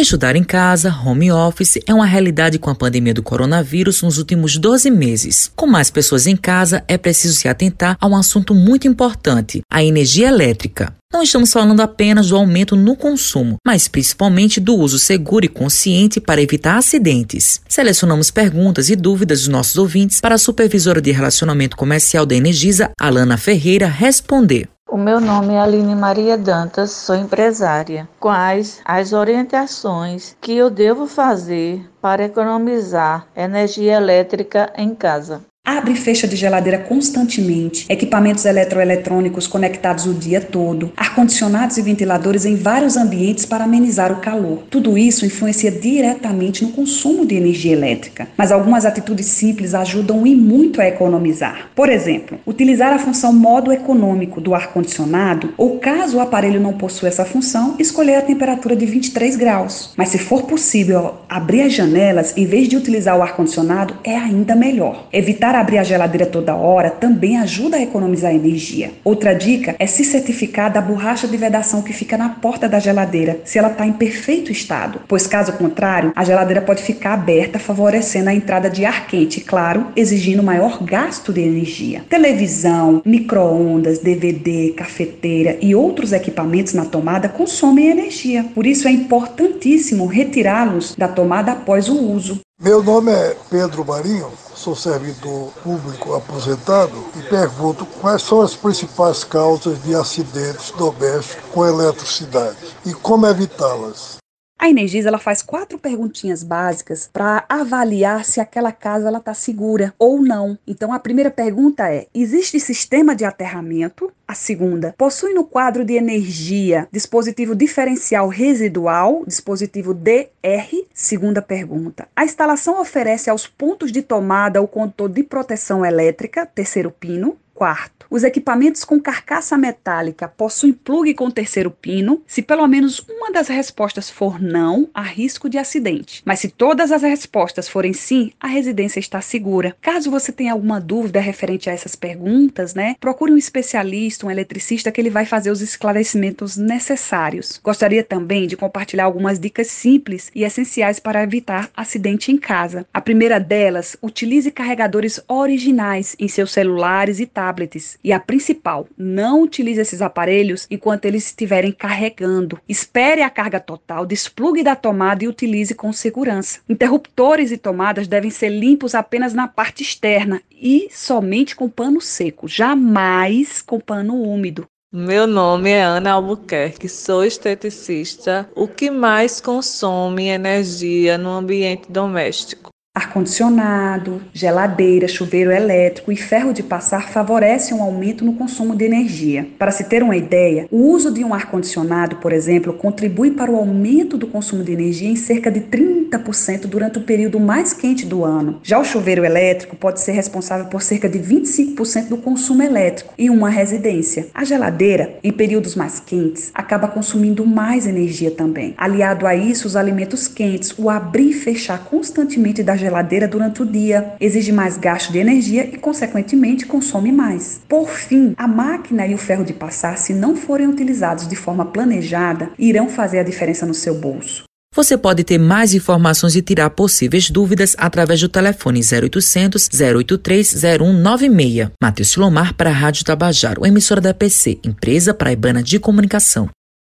Estudar em casa, home office, é uma realidade com a pandemia do coronavírus nos últimos 12 meses. Com mais pessoas em casa, é preciso se atentar a um assunto muito importante: a energia elétrica. Não estamos falando apenas do aumento no consumo, mas principalmente do uso seguro e consciente para evitar acidentes. Selecionamos perguntas e dúvidas dos nossos ouvintes para a supervisora de relacionamento comercial da Energisa, Alana Ferreira, responder. O meu nome é Aline Maria Dantas, sou empresária. Quais as orientações que eu devo fazer para economizar energia elétrica em casa? Abre e fecha de geladeira constantemente, equipamentos eletroeletrônicos conectados o dia todo, ar-condicionados e ventiladores em vários ambientes para amenizar o calor. Tudo isso influencia diretamente no consumo de energia elétrica, mas algumas atitudes simples ajudam e muito a economizar. Por exemplo, utilizar a função modo econômico do ar-condicionado ou, caso o aparelho não possua essa função, escolher a temperatura de 23 graus. Mas se for possível abrir as janelas em vez de utilizar o ar-condicionado, é ainda melhor. Evitar Evitar abrir a geladeira toda hora também ajuda a economizar energia. Outra dica é se certificar da borracha de vedação que fica na porta da geladeira, se ela está em perfeito estado, pois caso contrário, a geladeira pode ficar aberta, favorecendo a entrada de ar quente, claro, exigindo maior gasto de energia. Televisão, micro-ondas, DVD, cafeteira e outros equipamentos na tomada consomem energia. Por isso é importantíssimo retirá-los da tomada após o uso. Meu nome é Pedro Marinho, sou servidor público aposentado e pergunto quais são as principais causas de acidentes domésticos com eletricidade e como evitá-las. A Energisa ela faz quatro perguntinhas básicas para avaliar se aquela casa ela está segura ou não. Então a primeira pergunta é: existe sistema de aterramento? A segunda, possui no quadro de energia dispositivo diferencial residual, dispositivo DR? Segunda pergunta. A instalação oferece aos pontos de tomada o condutor de proteção elétrica, terceiro pino? Quarto, os equipamentos com carcaça metálica possuem plugue com terceiro pino. Se pelo menos uma das respostas for não, há risco de acidente. Mas se todas as respostas forem sim, a residência está segura. Caso você tenha alguma dúvida referente a essas perguntas, né, procure um especialista, um eletricista que ele vai fazer os esclarecimentos necessários. Gostaria também de compartilhar algumas dicas simples e essenciais para evitar acidente em casa. A primeira delas, utilize carregadores originais em seus celulares e tablets tablets. E a principal, não utilize esses aparelhos enquanto eles estiverem carregando. Espere a carga total, desplugue da tomada e utilize com segurança. Interruptores e tomadas devem ser limpos apenas na parte externa e somente com pano seco, jamais com pano úmido. Meu nome é Ana Albuquerque, sou esteticista. O que mais consome energia no ambiente doméstico? Ar-condicionado, geladeira, chuveiro elétrico e ferro de passar favorecem um aumento no consumo de energia. Para se ter uma ideia, o uso de um ar-condicionado, por exemplo, contribui para o aumento do consumo de energia em cerca de 30% durante o período mais quente do ano. Já o chuveiro elétrico pode ser responsável por cerca de 25% do consumo elétrico em uma residência. A geladeira, em períodos mais quentes, acaba consumindo mais energia também. Aliado a isso, os alimentos quentes, o abrir e fechar constantemente da geladeira durante o dia, exige mais gasto de energia e, consequentemente, consome mais. Por fim, a máquina e o ferro de passar, se não forem utilizados de forma planejada, irão fazer a diferença no seu bolso. Você pode ter mais informações e tirar possíveis dúvidas através do telefone 0800 083 0196. Matheus Silomar para a Rádio Tabajaro, emissora da PC, empresa praibana de comunicação.